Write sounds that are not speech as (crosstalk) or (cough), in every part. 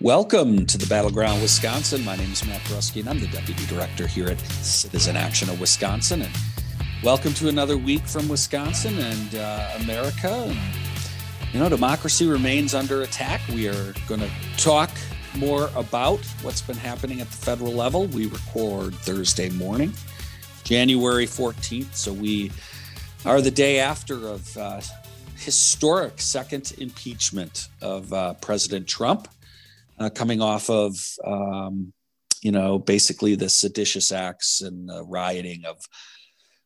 Welcome to the Battleground Wisconsin. My name is Matt Brusky, and I'm the Deputy Director here at Citizen Action of Wisconsin. And welcome to another week from Wisconsin and uh, America. And, you know, democracy remains under attack. We are going to talk more about what's been happening at the federal level. We record Thursday morning, January 14th. So we are the day after of uh, historic second impeachment of uh, President Trump uh, coming off of um, you know basically the seditious acts and the rioting of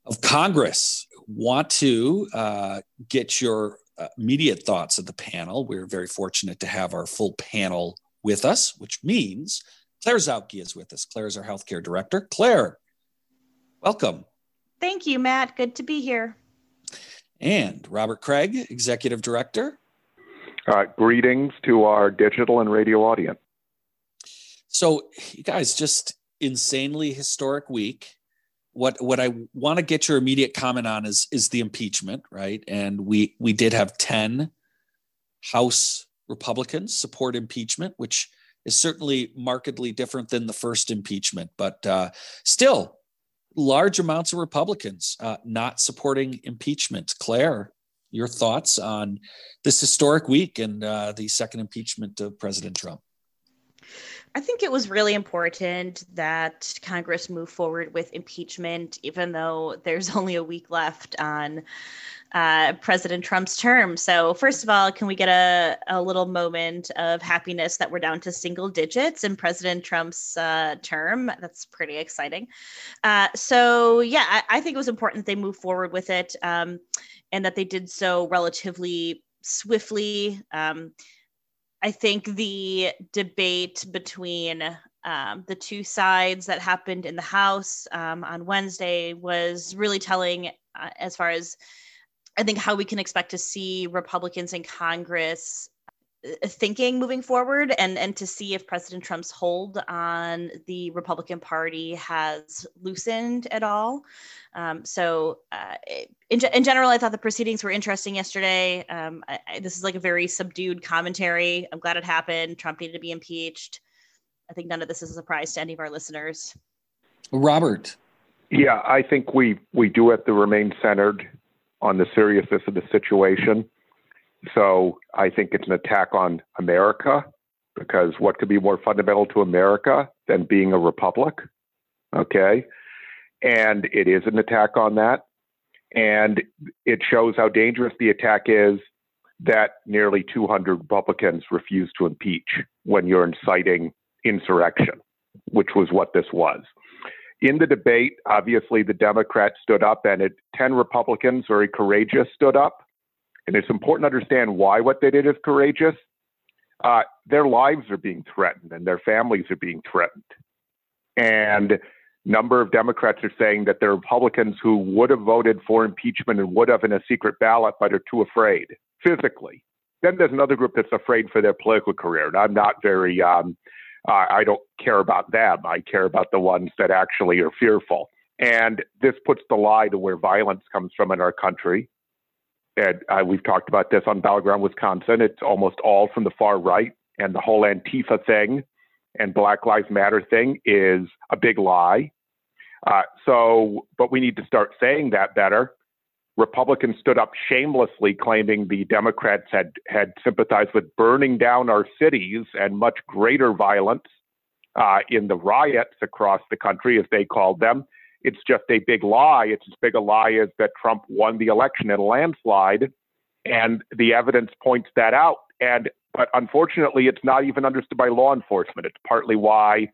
of Congress. Want to uh, get your uh, immediate thoughts of the panel. We're very fortunate to have our full panel with us, which means Claire Zautke is with us. Claire is our healthcare director. Claire, welcome. Thank you, Matt. Good to be here. And Robert Kraig, executive director. Uh, greetings to our digital and radio audience. So, you guys, just insanely historic week. What what I want to get your immediate comment on is is the impeachment, right? And we we did have ten House Republicans support impeachment, which is certainly markedly different than the first impeachment, but uh, still large amounts of Republicans uh, not supporting impeachment. Claire, your thoughts on this historic week and uh, the second impeachment of President Trump. I think it was really important that Congress move forward with impeachment, even though there's (laughs) only a week left on uh, President Trump's term. So, first of all, can we get a, a little moment of happiness that we're down to single digits in President Trump's uh, term? That's pretty exciting. Uh, so, yeah, I, I, think it was important they move forward with it um, and that they did so relatively swiftly. Um, I think the debate between um, the two sides that happened in the House um, on Wednesday was really telling uh, as far as I think how we can expect to see Republicans in Congress thinking moving forward and and to see if president trump's hold on the republican party has loosened at all. Um, so uh, in, in general i thought the proceedings were interesting yesterday. Um, I, I, this is like a very subdued commentary. I'm glad it happened. Trump needed to be impeached. I think none of this is a surprise to any of our listeners. Robert. Yeah i think we we do have to remain centered on the seriousness of the situation so I think it's an attack on America because what could be more fundamental to America than being a republic? Okay. And it is an attack on that. And it shows how dangerous the attack is that nearly 200 Republicans refused to impeach when you're inciting insurrection, which was what this was. In the debate, obviously the Democrats stood up, and it, 10 Republicans, very courageous, stood up and it's important to understand why what they did is courageous. Uh, their lives are being threatened and their families are being threatened. And number of Democrats are saying that there are Republicans who would have voted for impeachment and would have in a secret ballot, but are too afraid physically. Then there's another group that's afraid for their political career. And I'm not very, um, uh, I don't care about them. I care about the ones that actually are fearful. And this puts the lie to where violence comes from in our country and we've talked about this on Battleground Wisconsin. It's almost all from the far right, and the whole Antifa thing and Black Lives Matter thing is a big lie. Uh, so, but we need to start saying that better. Republicans stood up shamelessly, claiming the Democrats had had sympathized with burning down our cities and much greater violence uh, in the riots across the country, as they called them. It's just a big lie. It's as big a lie as that Trump won the election in a landslide, and the evidence points that out. And but unfortunately, it's not even understood by law enforcement. It's partly why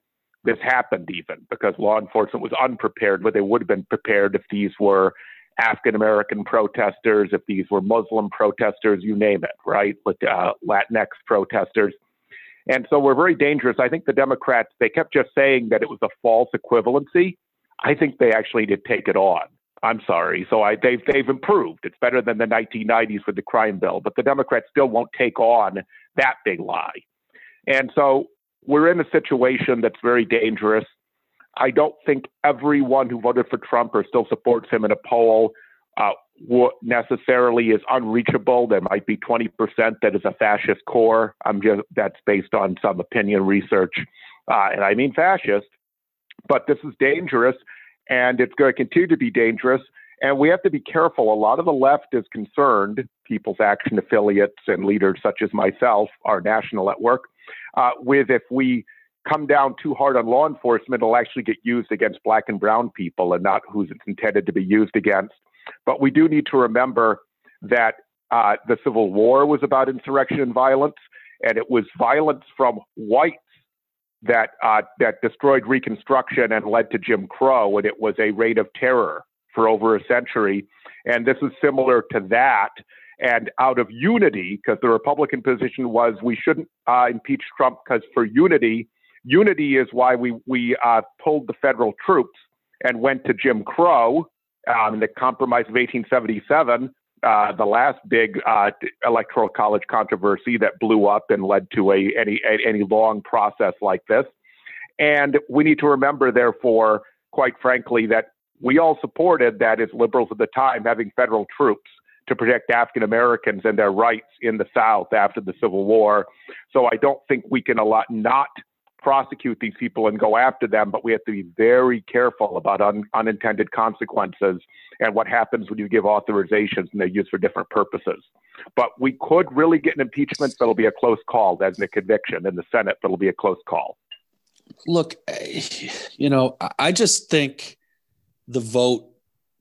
this happened, even because law enforcement was unprepared, but they would have been prepared if these were African American protesters, if these were Muslim protesters, you name it, right? Like uh, Latinx protesters. And so we're very dangerous. I think the Democrats, they kept just saying that it was a false equivalency. I think they actually did take it on. I'm sorry. So I, they've they've improved. It's better than the 1990s with the crime bill, but the Democrats still won't take on that big lie. And so we're in a situation that's very dangerous. I don't think everyone who voted for Trump or still supports him in a poll uh, necessarily is unreachable. There might be 20% that is a fascist core. I'm just that's based on some opinion research, uh, and I mean fascist. But this is dangerous, and it's going to continue to be dangerous. And we have to be careful. A lot of the left is concerned, People's Action affiliates and leaders such as myself, our national network, uh, with if we come down too hard on law enforcement, it'll actually get used against black and brown people and not who it's intended to be used against. But we do need to remember that uh, the Civil War was about insurrection and violence, and it was violence from whites that uh, that destroyed Reconstruction and led to Jim Crow, and it was a reign of terror for over a century. And this is similar to that. And out of unity, because the Republican position was we shouldn't uh, impeach Trump because for unity, unity is why we we uh, pulled the federal troops and went to Jim Crow um, the Compromise of 1877, uh, the last big uh, electoral college controversy that blew up and led to a any any long process like this. And we need to remember, therefore, quite frankly, that we all supported that as liberals at the time having federal troops to protect African Americans and their rights in the South after the Civil War. So I don't think we can a lot not prosecute these people and go after them, but we have to be very careful about un- unintended consequences and what happens when you give authorizations and they're used for different purposes. But we could really get an impeachment that'll be a close call, in a conviction in the Senate that'll be a close call. Look, you know, I just think the vote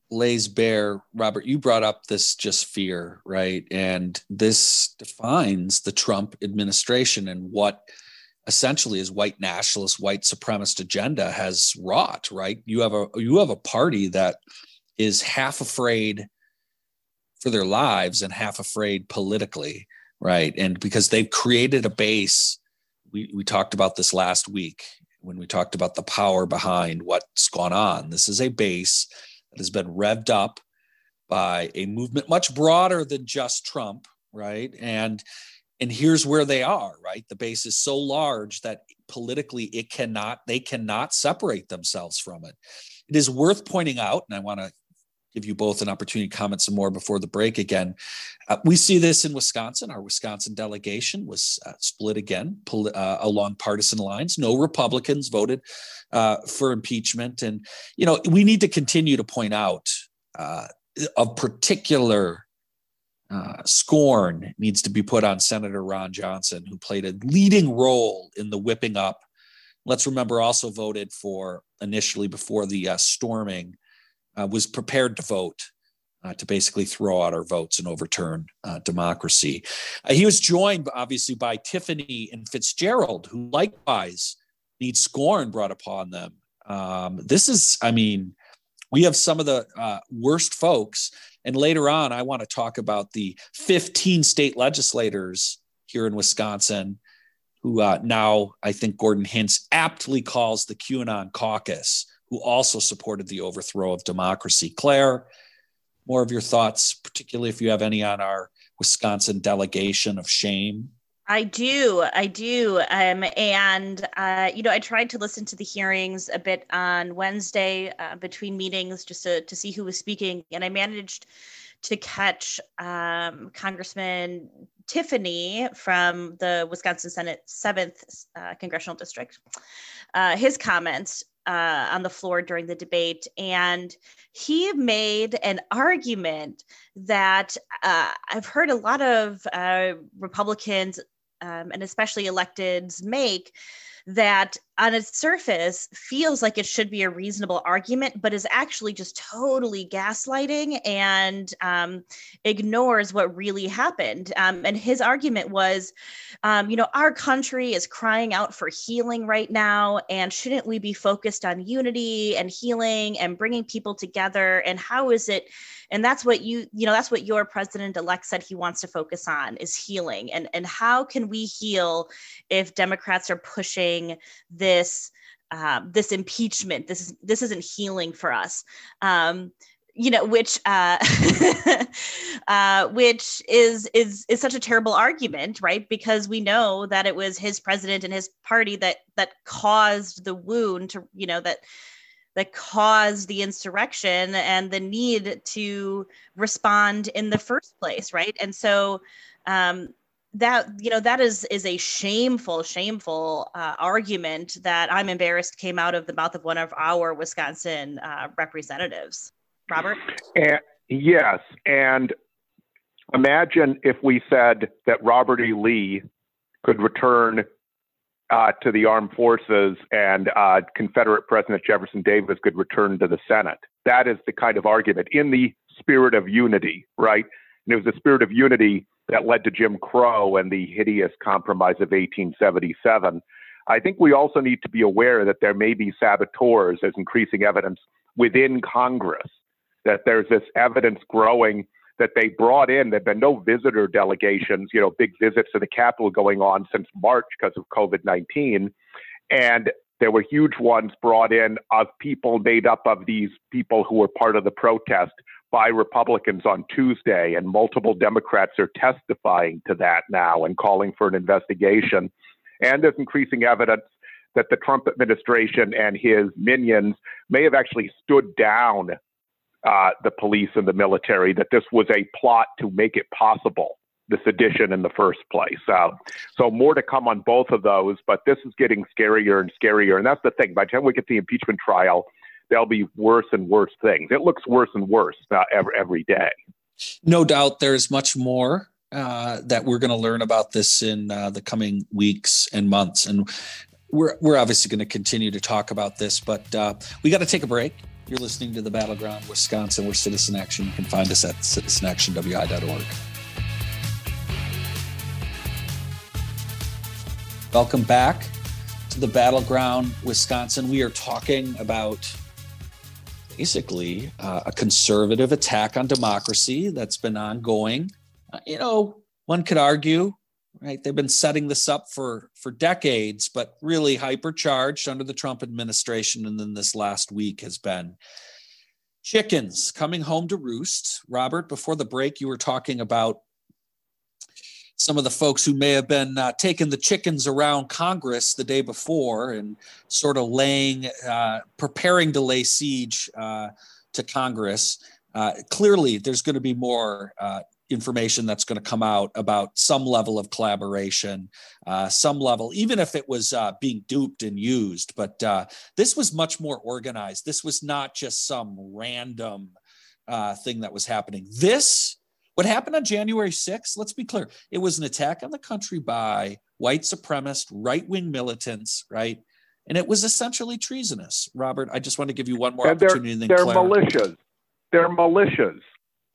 lays bare robert you brought up this just fear right and this defines the trump administration and what essentially his white nationalist, white supremacist agenda has wrought, right? You have a you have a party that is half afraid for their lives and half afraid politically, right? And because they've created a base, we, we talked about this last week when we talked about the power behind what's gone on. This is a base that has been revved up by a movement much broader than just Trump, right? And and here's where they are right? The base is so large that politically it cannot they cannot separate themselves from it. It is worth pointing out and i want to give you both an opportunity to comment some more before the break again. Uh, we see this in wisconsin. Our wisconsin delegation was uh, split again uh, along partisan lines. No republicans voted uh, for impeachment. And you know we need to continue to point out uh, of particular uh, scorn needs to be put on Senator Ron Johnson, who played a leading role in the whipping up. Let's remember, also voted for initially before the uh, storming, uh, was prepared to vote uh, to basically throw out our votes and overturn uh, democracy. Uh, he was joined, obviously, by Tiffany and Fitzgerald, who likewise need scorn brought upon them. Um, this is, I mean, we have some of the uh, worst folks. And later on, I want to talk about the 15 state legislators here in Wisconsin who uh, now I think Gordon Hintz aptly calls the QAnon caucus, who also supported the overthrow of democracy. Claire, more of your thoughts, particularly if you have any on our Wisconsin delegation of shame. I do, I do, um, and uh, you know, I tried to listen to the hearings a bit on Wednesday uh, between meetings just to to see who was speaking, and I managed to catch um, Congressman Tiffany from the Wisconsin Senate Seventh uh, Congressional District, uh, his comments uh, on the floor during the debate, and he made an argument that uh, I've heard a lot of Republicans um, and especially electeds make that on its surface feels like it should be a reasonable argument, but is actually just totally gaslighting and um, ignores what really happened. Um, and his argument was, um, you know, our country is crying out for healing right now, and shouldn't we be focused on unity and healing and bringing people together? And how is it? and that's what you you know that's what your president elect said he wants to focus on is healing and and how can we heal if democrats are pushing this uh, this impeachment this is this isn't healing for us um, you know which uh, (laughs) uh, which is is is such a terrible argument right because we know that it was his president and his party that that caused the wound to you know that that caused the insurrection and the need to respond in the first place, right? And so um, that you know that is is a shameful shameful uh, argument that i'm embarrassed came out of the mouth of one of our wisconsin uh, representatives. Robert? And, yes and imagine if we said that robert e. Lee could return uh, to the armed forces and uh, confederate president jefferson davis could return to the senate. That is the kind of argument in the spirit of unity right and it was the spirit of unity that led to Jim Crow and the hideous compromise of 1877. I think we also need to be aware that there may be saboteurs as increasing evidence within Congress, that there's this evidence growing that they brought in. There have been no visitor delegations, you know, big visits to the Capitol going on since March because of COVID 19. And there were huge ones brought in of people made up of these people who were part of the protest by Republicans on Tuesday, and multiple Democrats are testifying to that now and calling for an investigation. And there's increasing evidence that the Trump administration and his minions may have actually stood down uh, the police and the military, that this was a plot to make it possible, the sedition in the first place. Uh, so, more to come on both of those, but this is getting scarier and scarier. And that's the thing. By the time we get the impeachment trial, there'll be worse and worse things. It looks worse and worse uh, every, every day. No doubt there's much more uh, that we're going to learn about this in uh, the coming weeks and months. And we're, we're obviously going to continue to talk about this, but uh, we got to take a break. You're listening to the Battleground Wisconsin. We're Citizen Action. You can find us at citizenactionwi.org. Welcome back to the Battleground Wisconsin. We are talking about basically uh, a conservative attack on democracy that's been ongoing. Uh, you know, one could argue, right? They've been setting this up for for decades, but really hypercharged under the Trump administration, and then this last week has been chickens coming home to roost. Robert, before the break, you were talking about some of the folks who may have been uh, taking the chickens around Congress the day before and sort of laying, uh, preparing to lay siege uh, to Congress. Uh, clearly, there's going to be more uh, information that's going to come out about some level of collaboration, uh, some level, even if it was being duped and used. But this was much more organized. This was not just some random thing that was happening. This what happened on January 6th, let's be clear, it was an attack on the country by white supremacist, right wing militants, right? And it was essentially treasonous. Robert, I just want to give you one more and opportunity. They're, they're militias. They're militias.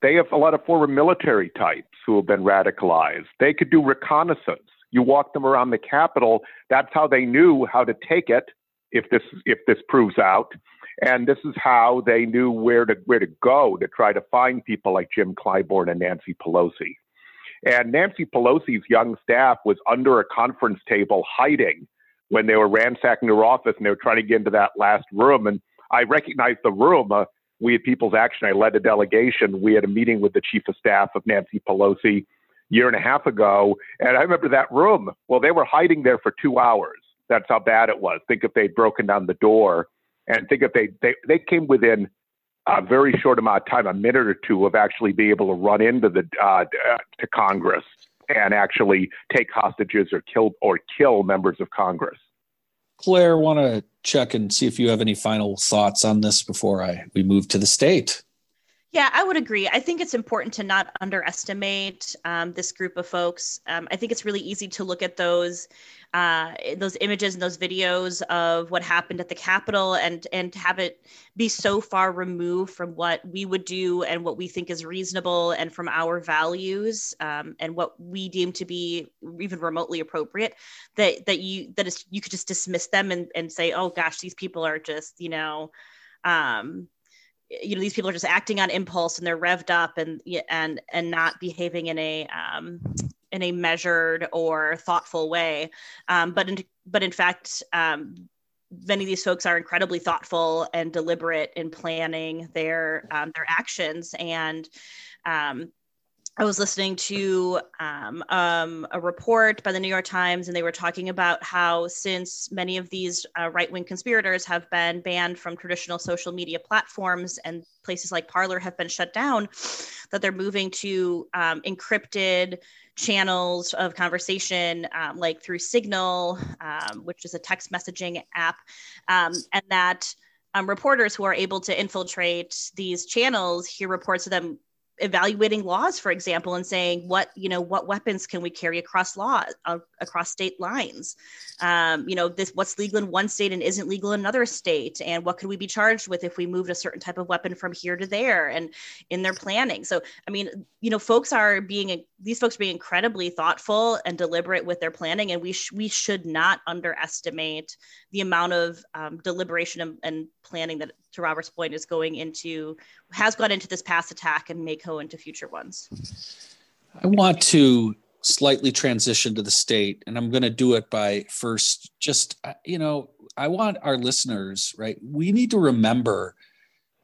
They have a lot of former military types who have been radicalized. They could do reconnaissance. You walk them around the Capitol. That's how they knew how to take it if this if this proves out. And this is how they knew where to where to go to try to find people like Jim Clyburn and Nancy Pelosi. And Nancy Pelosi's young staff was under a conference table hiding when they were ransacking her office and they were trying to get into that last room. And I recognized the room. Uh, we at People's Action, I led a delegation. We had a meeting with the chief of staff of Nancy Pelosi year and a half ago. And I remember that room. Well, they were hiding there for two hours. That's how bad it was. Think if they'd broken down the door and think if they, they, they came within a very short amount of time, a minute or two, of actually being able to run into the uh, to Congress and actually take hostages or kill or kill members of Congress. Claire, want to check and see if you have any final thoughts on this before I we move to the state. Yeah, I would agree. I think it's important to not underestimate um, this group of folks. Um, I think it's really easy to look at those uh, those images and those videos of what happened at the Capitol and and have it be so far removed from what we would do and what we think is reasonable and from our values um, and what we deem to be even remotely appropriate that that you that is you could just dismiss them and, and say oh gosh these people are just you know um, you know these people are just acting on impulse and they're revved up and and and not behaving in a um, in a measured or thoughtful way. Um, but in but in fact um, many of these folks are incredibly thoughtful and deliberate in planning their um, their actions. And um, I was listening to um, um, a report by the New York Times, and they were talking about how, since many of these uh, right wing conspirators have been banned from traditional social media platforms and places like Parler have been shut down, that they're moving to um, encrypted channels of conversation, um, like through Signal, um, which is a text messaging app, um, and that. reporters who are able to infiltrate these channels hear reports of them evaluating laws for example and saying what you know what weapons can we carry across law uh, across state lines? Um, you know this what's legal in one state and isn't legal in another state and what could we be charged with if we moved a certain type of weapon from here to there and in their planning? So i mean you know folks are being these folks are being incredibly thoughtful and deliberate with their planning and we sh- we should not underestimate the amount of um, deliberation and, and planning that to robert's point is going into has gone into this past attack and may go into future ones. I want to slightly transition to the state and i'm going to do it by first just uh, you know i want our listeners right we need to remember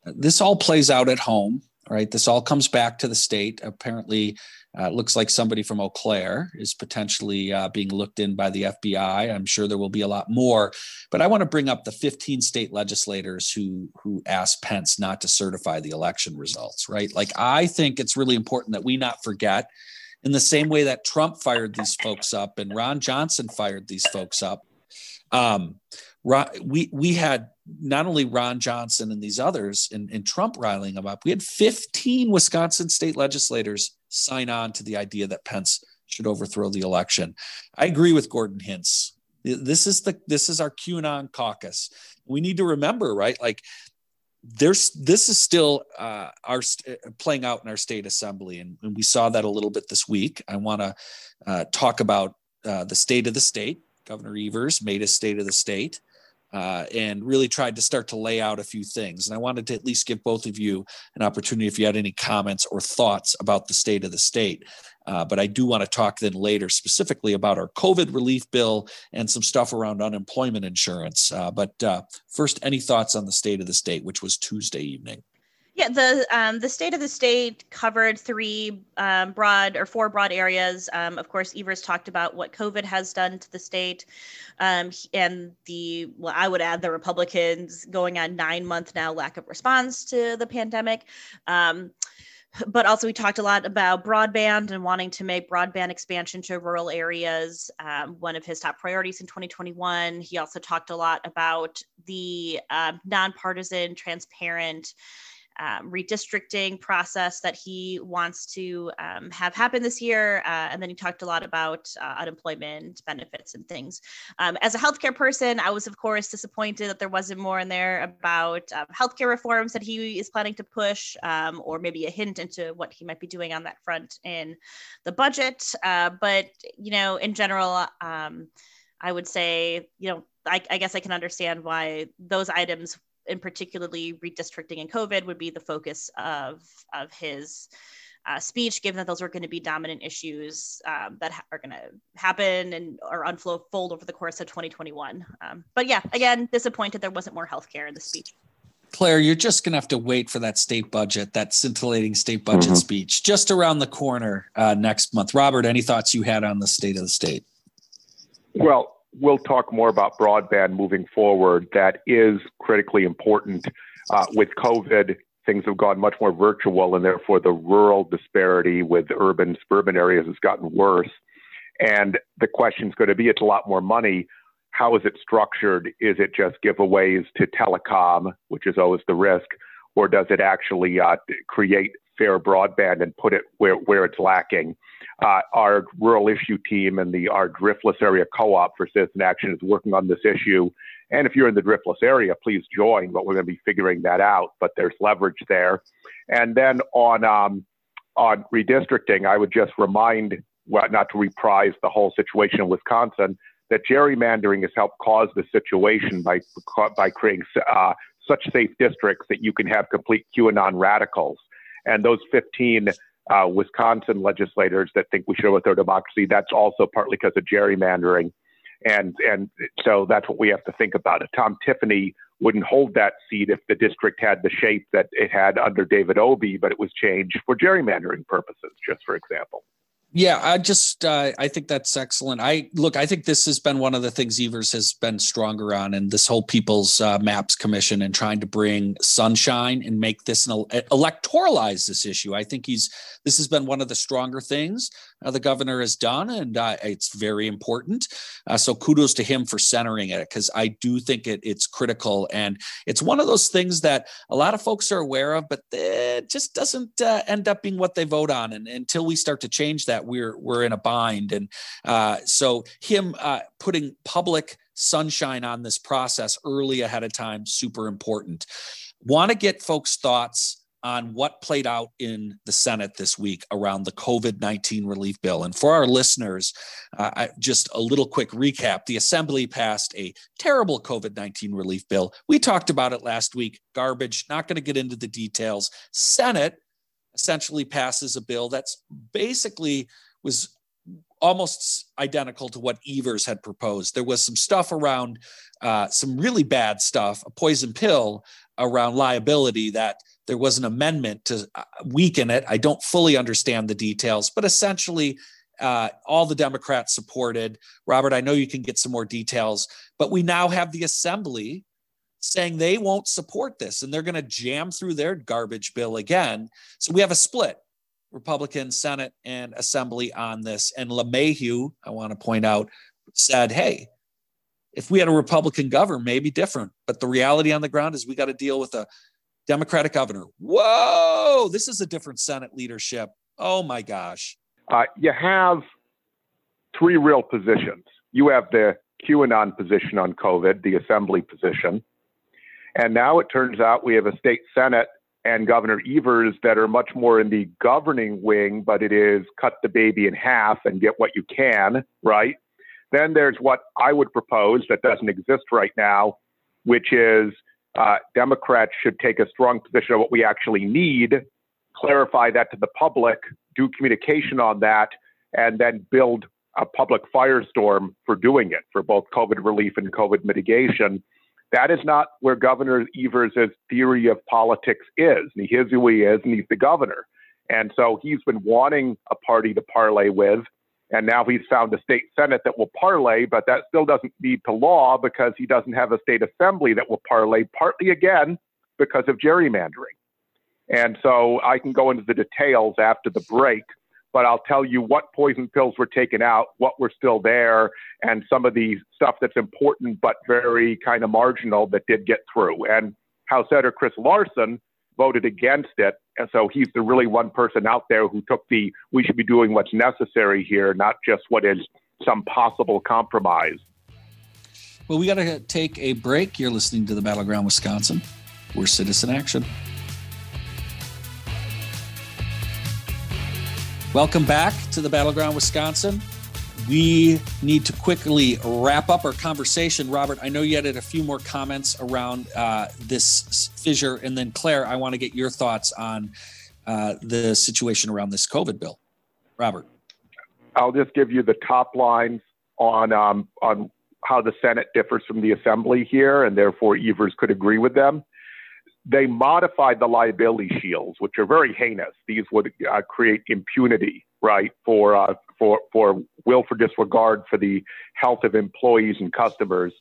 this all plays out at home right? This all comes back to the state. Apparently uh, looks like somebody from eau claire is potentially uh, being looked in by the fbi i'm sure there will be a lot more but i want to bring up the 15 state legislators who who asked pence not to certify the election results right? Like i think it's really important that we not forget in the same way that Trump fired these folks up and Ron Johnson fired these folks up. Um, we we had not only Ron Johnson and these others and, and Trump riling them up. We had 15 Wisconsin state legislators sign on to the idea that Pence should overthrow the election. I agree with Gordon Hintz. This is the this is our QAnon caucus. We need to remember, right? Like there's this is still uh, our st- uh, playing out in our state assembly, and, and, we saw that a little bit this week. I want to uh, talk about uh, the state of the state. Governor Evers made a state of the state uh, and really tried to start to lay out a few things. And I wanted to at least give both of you an opportunity if you had any comments or thoughts about the state of the state. Uh, but I do want to talk then later specifically about our COVID relief bill and some stuff around unemployment insurance. Uh, but uh, first, any thoughts on the state of the state, which was Tuesday evening? Yeah, the um, the state of the state covered three um, broad or four broad areas. Um, of course, Evers talked about what COVID has done to the state, um, and the well, I would add the Republicans going on nine month now lack of response to the pandemic. Um, but also, we talked a lot about broadband and wanting to make broadband expansion to rural areas um, one of his top priorities in 2021. He also talked a lot about the nonpartisan, transparent um, redistricting process that he wants to um, have happen this year. Uh, and then he talked a lot about uh, unemployment benefits and things. Um, as a healthcare person, I was, of course, disappointed that there wasn't more in there about um, healthcare reforms that he is planning to push, um, or maybe a hint into what he might be doing on that front in the budget. Uh, but, you know, in general, um, I would say, you know, I, I, guess I can understand why those items and particularly redistricting and COVID would be the focus of, of his uh, speech, given that those are going to be dominant issues um, that ha- are going to happen and or unfold over the course of 2021. Um, but yeah, again, disappointed there wasn't more healthcare in the speech. Claire, you're just going to have to wait for that state budget, that scintillating state budget mm-hmm. speech, just around the corner uh, next month. Robert, any thoughts you had on the state of the state? Well, we'll talk more about broadband moving forward. That is critically important. Uh, with COVID, things have gone much more virtual, and therefore the rural disparity with urban suburban areas has gotten worse. And the question is going to be: it's a lot more money. How is it structured? Is it just giveaways to telecom, which is always the risk, or does it actually uh, create fair broadband and put it where, where it's lacking? Uh, our rural issue team and the our Driftless area co-op for Citizen Action is working on this issue. And if you're in the Driftless area, please join. But we're going to be figuring that out. But there's leverage there. And then on um, on redistricting, I would just remind, well, not to reprise the whole situation in Wisconsin, that gerrymandering has helped cause the situation by by creating uh, such safe districts that you can have complete QAnon radicals. And those 15 uh, Wisconsin legislators that think we should overthrow democracy. That's also partly because of gerrymandering, and and so that's what we have to think about. Tom Tiffany wouldn't hold that seat if the district had the shape that it had under David Obey, but it was changed for gerrymandering purposes, just for example. Yeah, I just uh, I think that's excellent. I look, I think this has been one of the things Evers has been stronger on, and this whole People's uh, Maps Commission and trying to bring sunshine and make this an electoralize this issue. I think he's this has been one of the stronger things uh, the governor has done, and uh, it's very important. Uh, so kudos to him for centering it because I do think it, it's critical, and it's one of those things that a lot of folks are aware of, but it just doesn't uh, end up being what they vote on. And until we start to change that, we're we're in a bind. And uh, so him uh, putting public sunshine on this process early ahead of time super important. Want to get folks' thoughts on what played out in the Senate this week around the COVID 19 relief bill. And for our listeners, uh, I, just a little quick recap the Assembly passed a terrible COVID 19 relief bill. We talked about it last week. Garbage, not going to get into the details. Senate essentially passes a bill that's basically was almost identical to what Evers had proposed. There was some stuff around uh, some really bad stuff, a poison pill around liability that there was an amendment to uh, weaken it. I don't fully understand the details, but essentially, uh, all the Democrats supported. Robert, I know you can get some more details, but we now have the assembly saying they won't support this and they're going to jam through their garbage bill again. So we have a split Republican Senate and Assembly on this. And LeMahieu, I want to point out, said, hey, if we had a Republican governor, maybe different. But the reality on the ground is we got to deal with a Democratic governor. Whoa, this is a different Senate leadership. Oh my gosh. Uh, you have three real positions. You have the QAnon position on COVID, the assembly position. And now it turns out we have a state Senate and Governor Evers that are much more in the governing wing, but it is cut the baby in half and get what you can, right? Then there's what I would propose that doesn't exist right now, which is uh, Democrats should take a strong position on what we actually need, clarify that to the public, do communication on that, and then build a public firestorm for doing it for both COVID relief and COVID mitigation. That is not where Governor Evers' theory of politics is. He is who he is, and he's the governor. And so he's been wanting a party to parlay with. And now he's found a state senate that will parlay, but that still doesn't lead to law because he doesn't have a state assembly that will parlay, partly again because of gerrymandering. And so I can go into the details after the break, but I'll tell you what poison pills were taken out, what were still there, and some of the stuff that's important but very kind of marginal that did get through. And House Senator Chris Larson voted against it. And so he's the really one person out there who took the we should be doing what's necessary here, not just what is some possible compromise. Well, we got to take a break. You're listening to the Battleground Wisconsin. We're Citizen Action. Welcome back to the Battleground Wisconsin we need to quickly wrap up our conversation. Robert, I know you added a few more comments around uh, this fissure. And then, Claire, I want to get your thoughts on uh, the situation around this COVID bill. Robert. I'll just give you the top lines on, um, on how the Senate differs from the Assembly here, and therefore Evers could agree with them. They modified the liability shields, which are very heinous. These would uh, create impunity, right, for uh, for, for willful disregard for the health of employees and customers.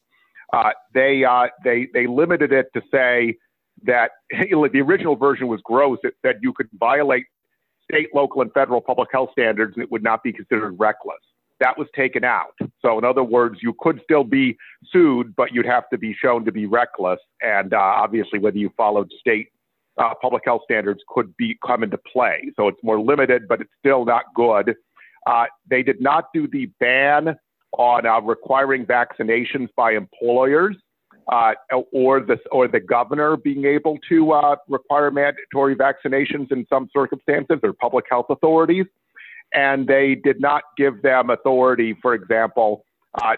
Uh, they, uh, they, they limited it to say that (laughs) the original version was gross. It said you could violate state, local, and federal public health standards and it would not be considered reckless. That was taken out. So, in other words, you could still be sued, but you'd have to be shown to be reckless. And uh, obviously, whether you followed state uh, public health standards could be come into play. So it's more limited, but it's still not good. Uh, they did not do the ban on uh, requiring vaccinations by employers uh, or the or the governor being able to uh, require mandatory vaccinations in some circumstances or public health authorities, and they did not give them authority, for example. Uh,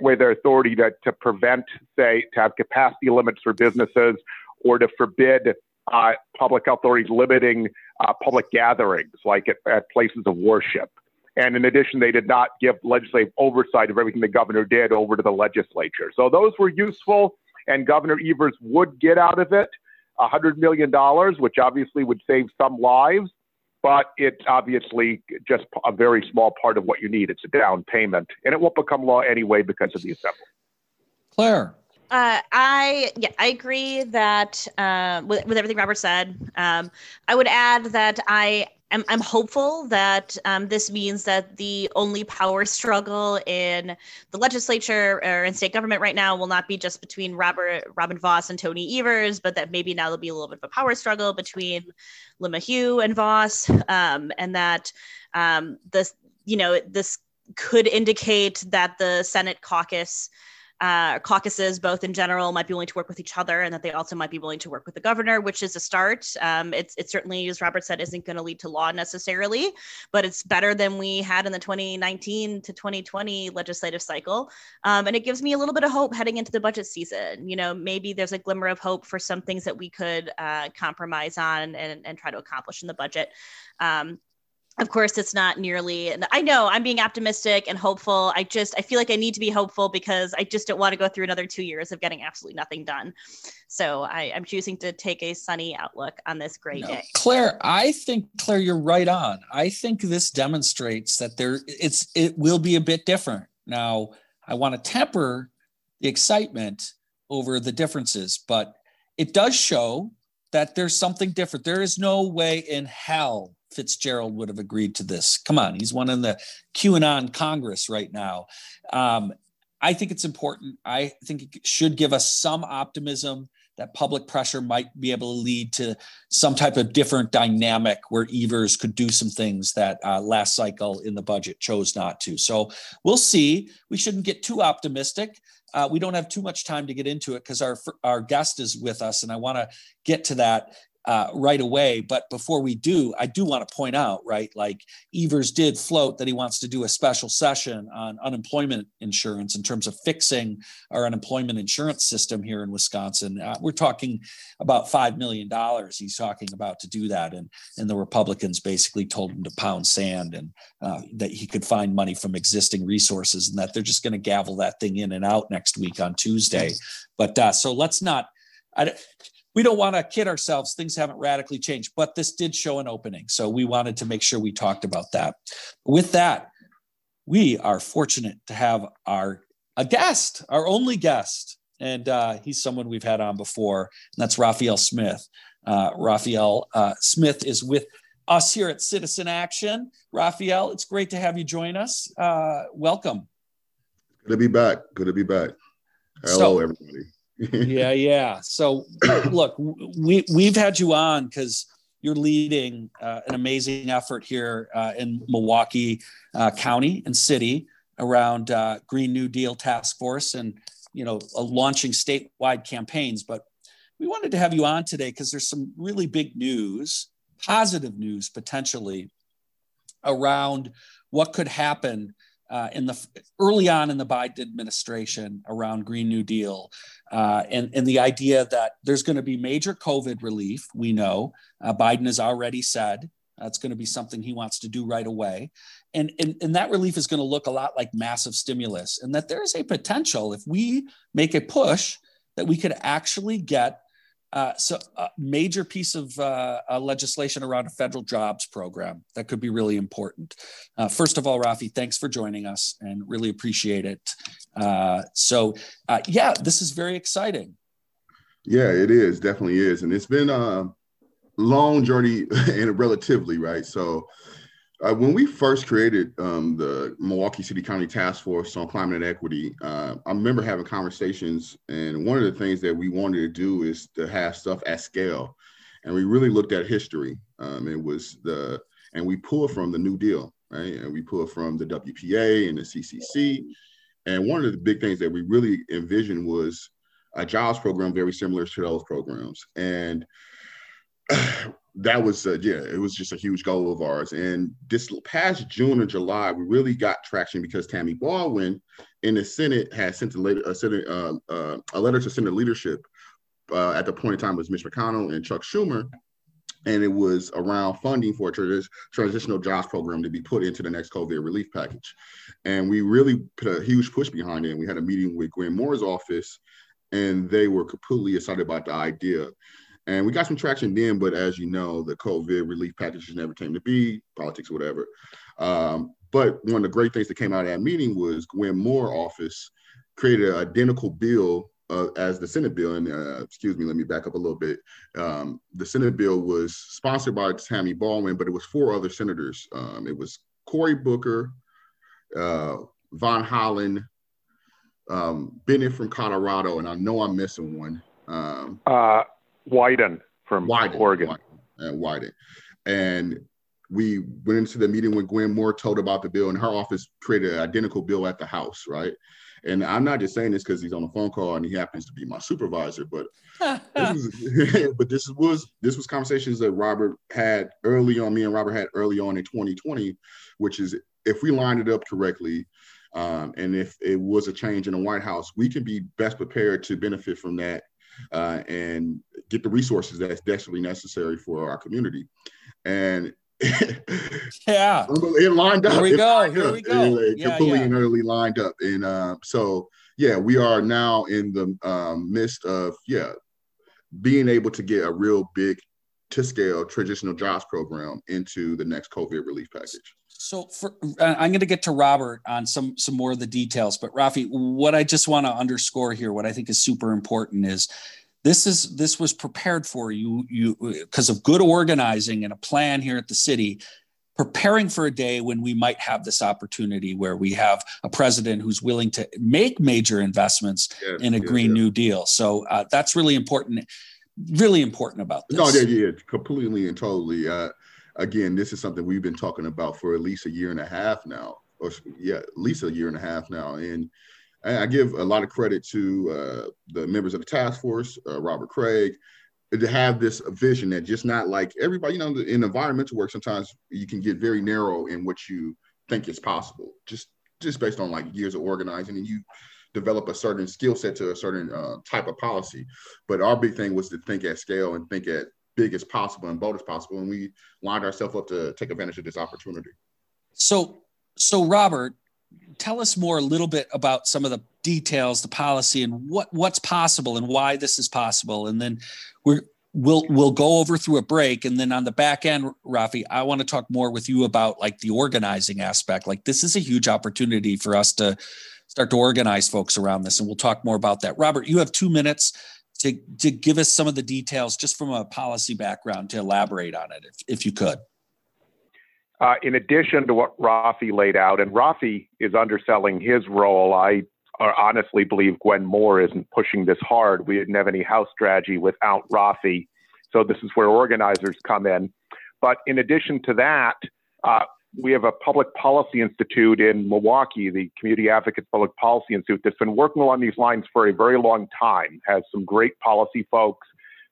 away their authority to, to prevent, say, to have capacity limits for businesses or to forbid uh, public authorities limiting uh, public gatherings, like at, at, places of worship. And in addition, they did not give legislative oversight of everything the governor did over to the legislature. So those were useful and Governor Evers would get out of it $100 million, which obviously would save some lives, but it's obviously just a very small part of what you need. It's a down payment, and it won't become law anyway because of the assembly. Claire. Uh, I yeah, I agree that uh, with, with everything Robert said. Um, I would add that I am I'm hopeful that um, this means that the only power struggle in the legislature or in state government right now will not be just between Robert Robin Vos and Tony Evers, but that maybe now there'll be a little bit of a power struggle between LeMahieu and Vos, um, and that um, this you know this could indicate that the Senate caucus uh, caucuses, both in general, might be willing to work with each other, and that they also might be willing to work with the governor, which is a start. Um, it's it certainly, as Robert said, isn't going to lead to law necessarily, but it's better than we had in the 2019 to 2020 legislative cycle, um, and it gives me a little bit of hope heading into the budget season. You know, maybe there's a glimmer of hope for some things that we could uh, compromise on and, and try to accomplish in the budget. Um, of course it's not nearly and i know i'm being optimistic and hopeful. I just i feel like i need to be hopeful because i just don't want to go through another two years of getting absolutely nothing done. So I, am choosing to take a sunny outlook on this great no, day. Claire i think claire you're right on. I think this demonstrates that there it's it will be a bit different. Now i want to temper the excitement over the differences but it does show that there's something different. There is no way in hell Fitzgerald would have agreed to this. Come on, he's one in the QAnon Congress right now. Um, I think it's important. I think it should give us some optimism that public pressure might be able to lead to some type of different dynamic where Evers could do some things that uh, last cycle in the budget chose not to. So we'll see. We shouldn't get too optimistic. Uh, we don't have too much time to get into it because our our guest is with us, and I want to get to that uh, right away. But before we do, I do want to point out, right, like Evers did float that he wants to do a special session on unemployment insurance in terms of fixing our unemployment insurance system here in Wisconsin. Uh, we're talking about $5 million he's talking about to do that. And, and the Republicans basically told him to pound sand and uh, that he could find money from existing resources and that they're just going to gavel that thing in and out next week on Tuesday. But uh, so let's not. I, we don't want to kid ourselves. Things haven't radically changed, but this did show an opening. So we wanted to make sure we talked about that. With that, we are fortunate to have our a guest, our only guest, and uh, he's someone we've had on before, and that's Raphael Smith. Uh, Raphael uh, Smith is with us here at Citizen Action. Raphael, it's great to have you join us. Uh, welcome. Good to be back. Good to be back. Hello, so, everybody yeah, (laughs) yeah. So look, we we've had you on because you're leading uh, an amazing effort here uh, in Milwaukee uh, County and City around uh, Green New Deal Task Force and you know uh, launching statewide campaigns. But we wanted to have you on today because there's some really big news, positive news potentially around what could happen uh, in the early on in the Biden administration around Green New Deal, uh, and and the idea that there's going to be major COVID relief. We know uh, Biden has already said that's going to be something he wants to do right away, and and and that relief is going to look a lot like massive stimulus, and that there is a potential if we make a push that we could actually get uh, so a major piece of uh, uh, legislation around a federal jobs program that could be really important. Uh, first of all, Rafi, thanks for joining us and really appreciate it. Uh, so yeah, this is very exciting. Yeah, it is, definitely is. And it's been a long journey (laughs) and relatively, right? So uh, when we first created um, the Milwaukee City County Task Force on Climate and Equity, uh, I remember having conversations, and one of the things that we wanted to do is to have stuff at scale, and we really looked at history. Um, it was the and we pulled from the New Deal, right? And we pulled from the WPA and the CCC, and one of the big things that we really envisioned was a jobs program very similar to those programs, and that was uh, yeah, it was just a huge goal of ours. And this past June and July, we really got traction because Tammy Baldwin in the Senate had sent a, letter, a, Senate, uh, uh, a letter to Senate leadership. Uh, at the point in time it was Mitch McConnell and Chuck Schumer, and it was around funding for a trans- transitional jobs program to be put into the next COVID relief package. And we really put a huge push behind it. And we had a meeting with Gwen Moore's office and they were completely excited about the idea. And we got some traction then, but as you know, the COVID relief packages never came to be, politics, whatever. Um, but one of the great things that came out of that meeting was Gwen Moore office created an identical bill uh, as the Senate bill. And uh, excuse me, let me back up a little bit. Um, the Senate bill was sponsored by Tammy Baldwin, but it was four other senators. Um, it was Cory Booker, uh, Van Hollen, um, Bennet from Colorado, and I know I'm missing one. Um, uh, Wyden from Wyden, Oregon. Wyden, and Wyden. And we went into the meeting when Gwen Moore told about the bill, and her office created an identical bill at the House, right? And I'm not just saying this because he's on a phone call and he happens to be my supervisor, but (laughs) this is, (laughs) but this was this was conversations that Robert had early on. Me and Robert had early on in 2020, which is if we lined it up correctly, um, and if it was a change in the White House, we can be best prepared to benefit from that uh, and get the resources that's desperately necessary for our community. And (laughs) yeah, it lined up. Here we go. Here we go. It, yeah, completely yeah. and utterly lined up. And uh, so, yeah, we are now in the um, midst of yeah being able to get a real big to scale traditional jobs program into the next COVID relief package. So for, I'm going to get to Robert on some some more of the details, but Rafi, what I just want to underscore here, what I think is super important is this is this was prepared for you you because of good organizing and a plan here at the city preparing for a day when we might have this opportunity where we have a president who's willing to make major investments in a green new deal. So uh, that's really important really important about this. no yeah, yeah completely and totally. Uh, again this is something we've been talking about for at least a year and a half now or yeah at least a year and a half now and I give a lot of credit to uh, the members of the task force, uh, Robert Kraig, to have this vision that just not like everybody, you know, in environmental work, sometimes you can get very narrow in what you think is possible, just just based on like years of organizing, and you develop a certain skill set to a certain uh, type of policy. But our big thing was to think at scale and think at big as possible and bold as possible, and we lined ourselves up to take advantage of this opportunity. So, so Robert, tell us more a little bit about some of the details, the policy, and what what's possible and why this is possible. And then we're we'll we'll go over through a break, and then on the back end, Rafi, I want to talk more with you about like the organizing aspect. Like this is a huge opportunity for us to start to organize folks around this, and we'll talk more about that. Robert, you have two minutes to to give us some of the details just from a policy background to elaborate on it, if if you could. Uh, in addition to what Rafi laid out, and Rafi is underselling his role, I honestly believe Gwen Moore isn't pushing this hard. We didn't have any house strategy without Rafi. So this is where organizers come in. But in addition to that, uh, we have a public policy institute in Milwaukee, the Community Advocates Public Policy Institute, that's been working along these lines for a very long time, has some great policy folks,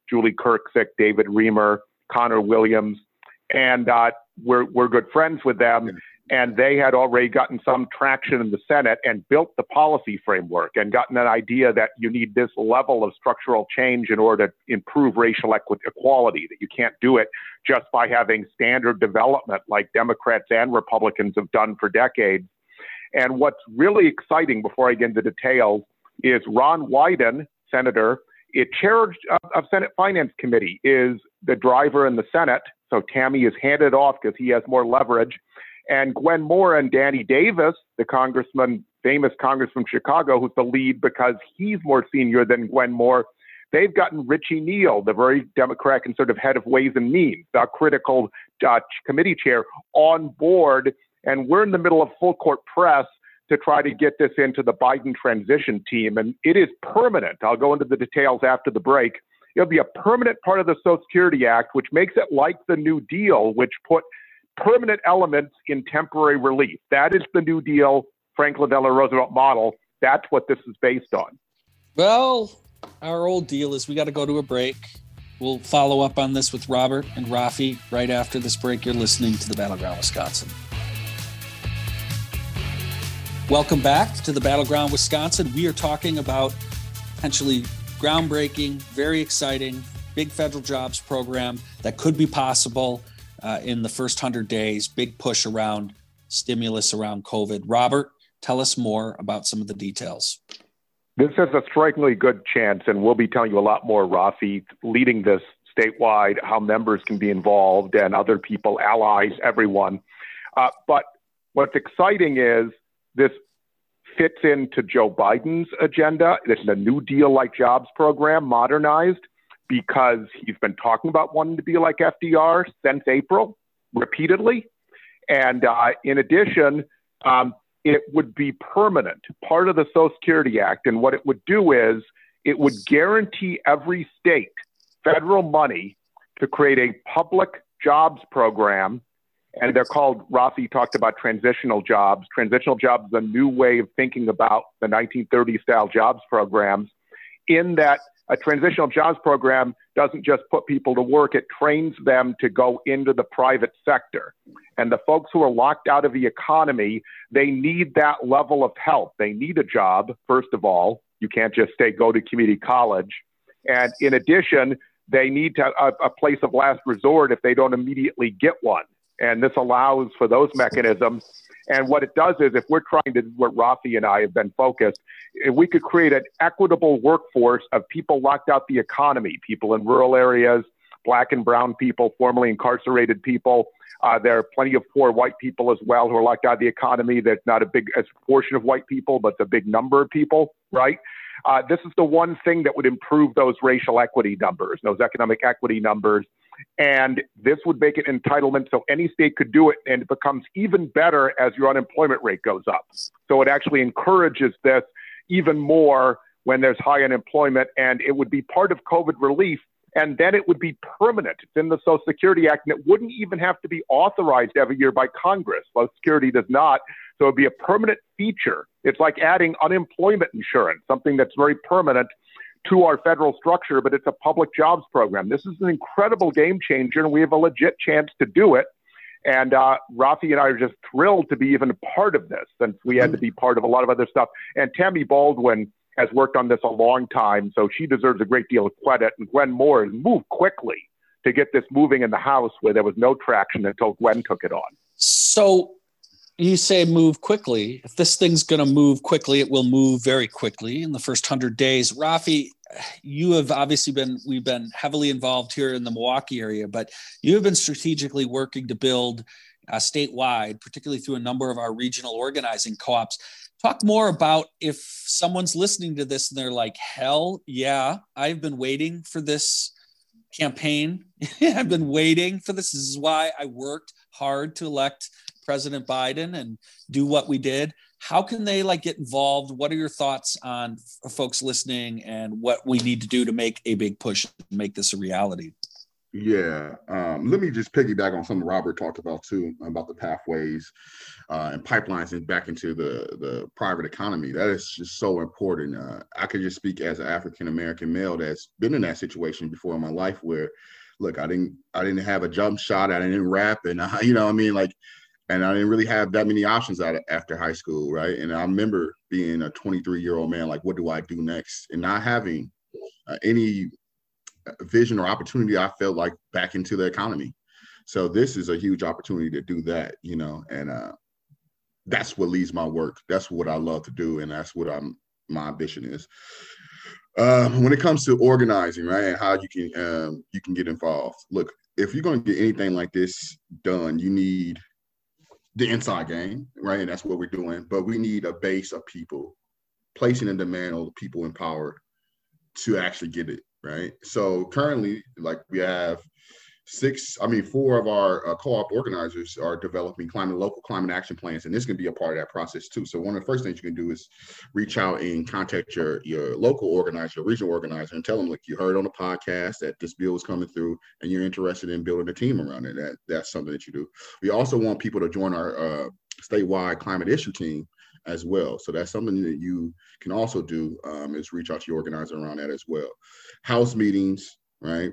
Julie Kerksick, David Riemer, Connor Williams, and uh, we're, we're good friends with them. And they had already gotten some traction in the Senate and built the policy framework and gotten an idea that you need this level of structural change in order to improve racial equality, that you can't do it just by having standard development like Democrats and Republicans have done for decades. And what's really exciting before I get into details is Ron Wyden, Senator, it chair of, uh, of Senate Finance Committee, is the driver in the Senate so Tammy is handed off because he has more leverage. And Gwen Moore and Danny Davis, the congressman, famous congressman from Chicago, who's the lead because he's more senior than Gwen Moore, they've gotten Richie Neal, the very Democratic and sort of head of Ways and Means, the critical uh, committee chair, on board. And we're in the middle of full court press to try to get this into the Biden transition team. And it is permanent. I'll go into the details after the break. It'll be a permanent part of the Social Security Act, which makes it like the New Deal, which put permanent elements in temporary relief. That is the New Deal, Franklin Delano Roosevelt model. That's what this is based on. Well, our old deal is we got to go to a break. We'll follow up on this with Robert and Rafi right after this break. You're listening to the Battleground Wisconsin. Welcome back to the Battleground Wisconsin. We are talking about potentially groundbreaking, very exciting, big federal jobs program that could be possible uh, in the first 100 days, big push around stimulus around COVID. Robert, tell us more about some of the details. This is a strikingly good chance, and we'll be telling you a lot more, Rafi, leading this statewide, how members can be involved and other people, allies, everyone. Uh, but what's exciting is this fits into Joe Biden's agenda. It's a New Deal like jobs program, modernized, because he's been talking about wanting to be like FDR since April repeatedly. And uh, in addition, um, it would be permanent, part of the Social Security Act. And what it would do is it would guarantee every state federal money to create a public jobs program. And they're called, Rafi talked about transitional jobs. Transitional jobs is a new way of thinking about the 1930 style jobs programs, in that a transitional jobs program doesn't just put people to work, it trains them to go into the private sector. And the folks who are locked out of the economy, they need that level of help. They need a job, first of all. You can't just say go to community college. And in addition, they need to, a, a place of last resort if they don't immediately get one. And this allows for those mechanisms. And what it does is, if we're trying to, what Rafi and I have been focused, if we could create an equitable workforce of people locked out the economy, people in rural areas, black and brown people, formerly incarcerated people. Uh, there are plenty of poor white people as well who are locked out of the economy. There's not a big as portion of white people, but it's a big number of people, right? Uh, this is the one thing that would improve those racial equity numbers, those economic equity numbers. And this would make it entitlement so any state could do it, and it becomes even better as your unemployment rate goes up. So it actually encourages this even more when there's high unemployment, and it would be part of COVID relief. And then it would be permanent. It's in the Social Security Act, and it wouldn't even have to be authorized every year by Congress. Social Security does not. So it'd be a permanent feature. It's like adding unemployment insurance, something that's very permanent to our federal structure, but it's a public jobs program. This is an incredible game changer, and we have a legit chance to do it. And uh, Rafi and I are just thrilled to be even a part of this, since we had to be part of a lot of other stuff. And Tammy Baldwin has worked on this a long time, so she deserves a great deal of credit. And Gwen Moore has moved quickly to get this moving in the House, where there was no traction until Gwen took it on. So you say move quickly. If this thing's going to move quickly, it will move very quickly in the first hundred days. Rafi, you have obviously been we've been heavily involved here in the Milwaukee area, but you have been strategically working to build uh, statewide, particularly through a number of our regional organizing co-ops. Talk more about if someone's listening to this and they're like, "Hell yeah, I've been waiting for this campaign. (laughs) I've been waiting for this. This is why I worked hard to elect President Biden and do what we did. How can they like get involved? What are your thoughts on folks listening and what we need to do to make a big push and make this a reality? Yeah, um, let me just piggyback on something Robert talked about too about the pathways uh, and pipelines and back into the the private economy. That is just so important. Uh, I could just speak as an African American male that's been in that situation before in my life where, look, I didn't I didn't have a jump shot, I didn't rap, and (laughs) uh, you know, I mean, like and I didn't really have that many options out after high school, right? And I remember being a 23 year old man, like, what do I do next? And not having uh, any uh, vision or opportunity, I felt like back into the economy. So this is a huge opportunity to do that, you know, and uh, that's what leads my work. That's what I love to do, and that's what I'm my ambition is. Uh, when it comes to organizing, right, and how you can um, you can get involved. Look, if you're going to get anything like this done, you need the inside game, right? And that's what we're doing. But we need a base of people placing a demand on the people in power to actually get it, right? So currently, like we have six, I mean, four of our uh, co-op organizers are developing climate local climate action plans, and this can be a part of that process too. So one of the first things you can do is reach out and contact your your local organizer, your regional organizer, and tell them like you heard on the podcast that this bill is coming through, and you're interested in building a team around it. That that's something that you do. We also want people to join our uh, statewide climate issue team as well. So that's something that you can also do um, is reach out to your organizer around that as well. House meetings, right?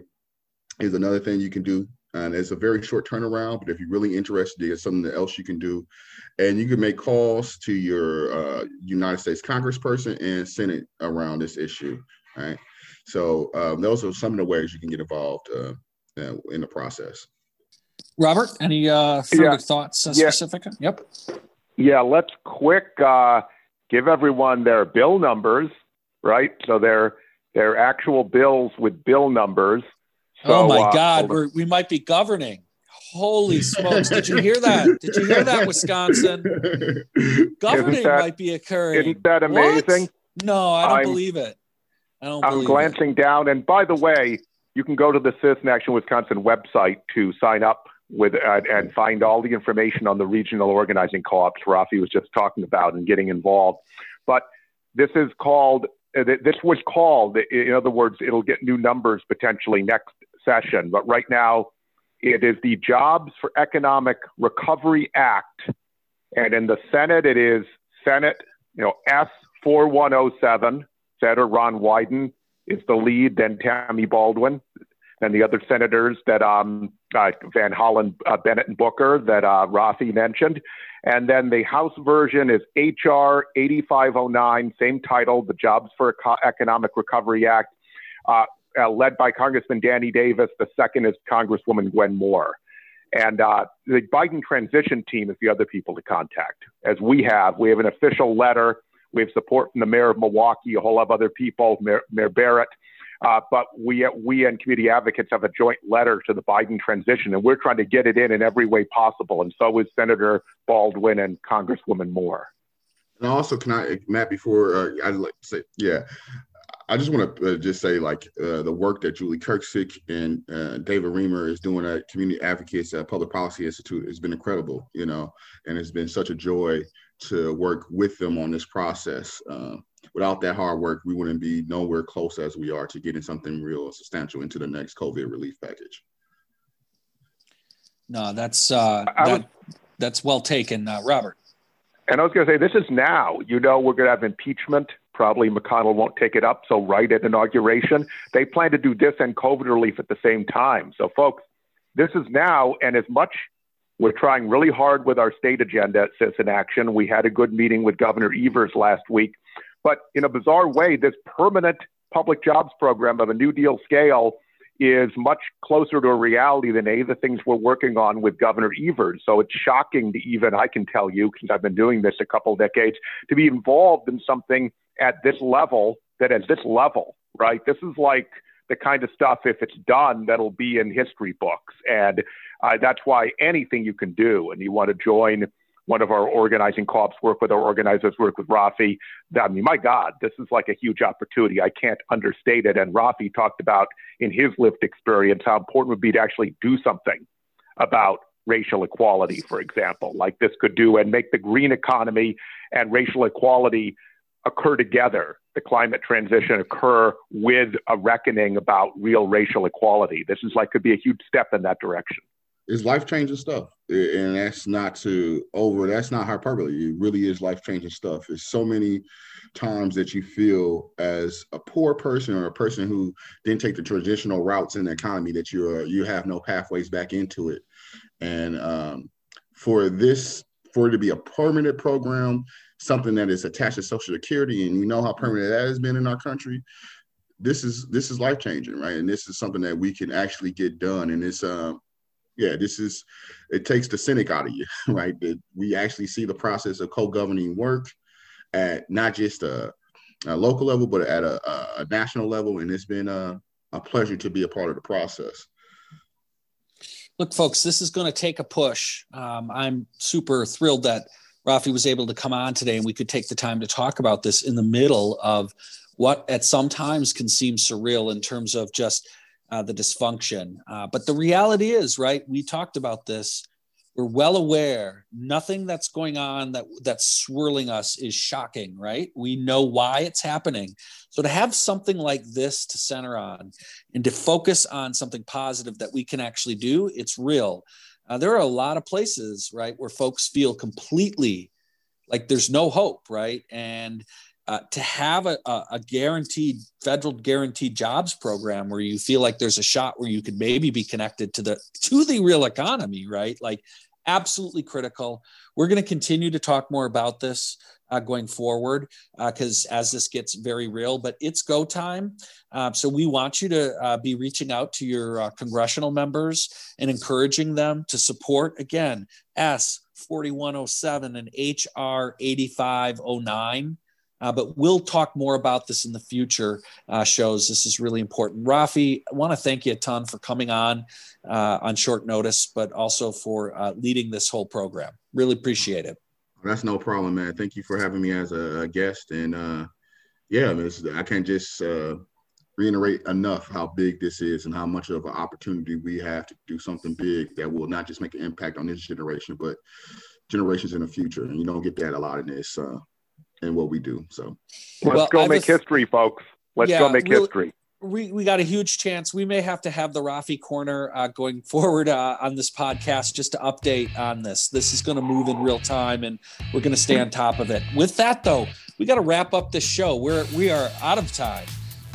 Is another thing you can do. And it's a very short turnaround, but if you're really interested, there's something else you can do. And you can make calls to your uh, United States Congressperson and Senate around this issue. Right. So um, those are some of the ways you can get involved uh, uh in the process. Robert, any uh, further yeah. thoughts uh, specific? Yep. Yeah, let's quick uh, give everyone their bill numbers right? So they're they're actual bills with bill numbers. So, oh my uh, God, we're, we might be governing. Holy (laughs) smokes! Did you hear that? Did you hear that, Wisconsin? (laughs) Governing that- might be occurring. Isn't that amazing? What? No, I don't I'm- believe it. I don't I'm glancing down, and by the way, you can go to the Citizen Action Wisconsin website to sign up with uh, and find all the information on the regional organizing co-ops Rafi was just talking about and getting involved. But this is called. uh, This was called. In other words, it'll get new numbers potentially next session. But right now, it is the Jobs for Economic Recovery Act, and in the Senate, it is Senate, you know, S four one zero seven. Senator Ron Wyden is the lead, then Tammy Baldwin, and the other senators that um, uh, Van Hollen, uh, Bennett, and Booker that uh, Rafi mentioned. And then the House version is H.R. 8509, same title, the Jobs for Eco- Economic Recovery Act, uh, led by Congressman Danny Davis. The second is Congresswoman Gwen Moore. And uh, the Biden transition team is the other people to contact, as we have. We have an official letter. We have support from the mayor of Milwaukee, a whole lot of other people, Mayor, mayor Barrett. Uh, but we, we and community advocates have a joint letter to the Biden transition, and we're trying to get it in in every way possible. And so is Senator Baldwin and Congresswoman Moore. And also, can I, Matt, before uh, I like say, yeah, I just want to uh, just say like uh, the work that Julie Kerksick and uh, David Riemer is doing at Community Advocates at Public Policy Institute has been incredible, you know, and it's been such a joy to work with them on this process. Uh, without that hard work, we wouldn't be nowhere close as we are to getting something real substantial into the next COVID relief package. No, that's uh, that, would- that's well taken, uh, Robert. And I was going to say, this is now. You know, we're going to have impeachment. Probably McConnell won't take it up. So, right at inauguration, they plan to do this and COVID relief at the same time. So, folks, this is now. And as much we're trying really hard with our state agenda at in Action, we had a good meeting with Governor Evers last week. But in a bizarre way, this permanent public jobs program of a New Deal scale is much closer to a reality than any of the things we're working on with Governor Evers. So it's shocking to even, I can tell you, since I've been doing this a couple decades, to be involved in something at this level that at this level, right? This is like the kind of stuff, if it's done, that'll be in history books. And uh, that's why anything you can do, and you want to join one of our organizing co-ops, work with our organizers, work with Rafi. I mean, my God, this is like a huge opportunity. I can't understate it. And Rafi talked about in his lived experience how important it would be to actually do something about racial equality, for example, like this could do, and make the green economy and racial equality occur together. The climate transition occur with a reckoning about real racial equality. This is like could be a huge step in that direction. It's life changing stuff, and that's not to over. That's not hyperbole. It really is life changing stuff. It's so many times that you feel as a poor person or a person who didn't take the traditional routes in the economy that you're you have no pathways back into it, and um, for this for it to be a permanent program, something that is attached to Social Security, and you know how permanent that has been in our country. This is this is life changing, right? And this is something that we can actually get done, and it's um yeah, this is it takes the cynic out of you, (laughs) right? That we actually see the process of co-governing work at not just a, a local level, but at a, a, national level, and it's been a, a pleasure to be a part of the process. Look, folks, this is going to take a push. Um, I'm super thrilled that Rafi was able to come on today and we could take the time to talk about this in the middle of what at some times can seem surreal in terms of just uh, the dysfunction. Uh, but the reality is, right? We talked about this. We're well aware. Nothing that's going on that that's swirling us is shocking, right? We know why it's happening. So to have something like this to center on and to focus on something positive that we can actually do, it's real. Uh, there are a lot of places, right, where folks feel completely like there's no hope, right? And uh, to have a, a, guaranteed federal guaranteed jobs program where you feel like there's a shot where you could maybe be connected to the to the real economy right like absolutely critical. We're going to continue to talk more about this uh, going forward because uh, as this gets very real but it's go time. Uh, so we want you to uh, be reaching out to your uh, congressional members and encouraging them to support again s 4107 and hr 8509 Uh, but we'll talk more about this in the future uh, shows. This is really important. Rafi, I want to thank you a ton for coming on uh, on short notice, but also for uh, leading this whole program. Really appreciate it. That's no problem, man. Thank you for having me as a, guest. And uh, yeah, I, mean, I can't just uh, reiterate enough how big this is and how much of an opportunity we have to do something big that will not just make an impact on this generation, but generations in the future. And you don't get that a lot in this uh, in what we do. So let's well, go make history, folks. Let's yeah, go make really, history. We, we got a huge chance. We may have to have the Rafi corner uh, going forward uh, on this podcast just to update on this. This is going to move in real time, and we're going to stay on top of it. With that, though, we got to wrap up this show. We're we are out of time.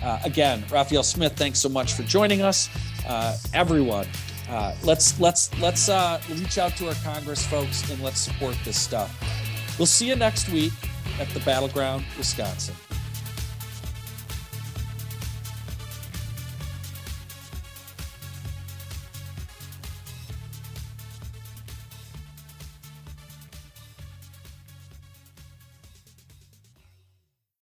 Uh, again, Raphael Smith, thanks so much for joining us. Uh, everyone, uh, let's let's let's uh, reach out to our Congress folks and let's support this stuff. We'll see you next week at the Battleground, Wisconsin.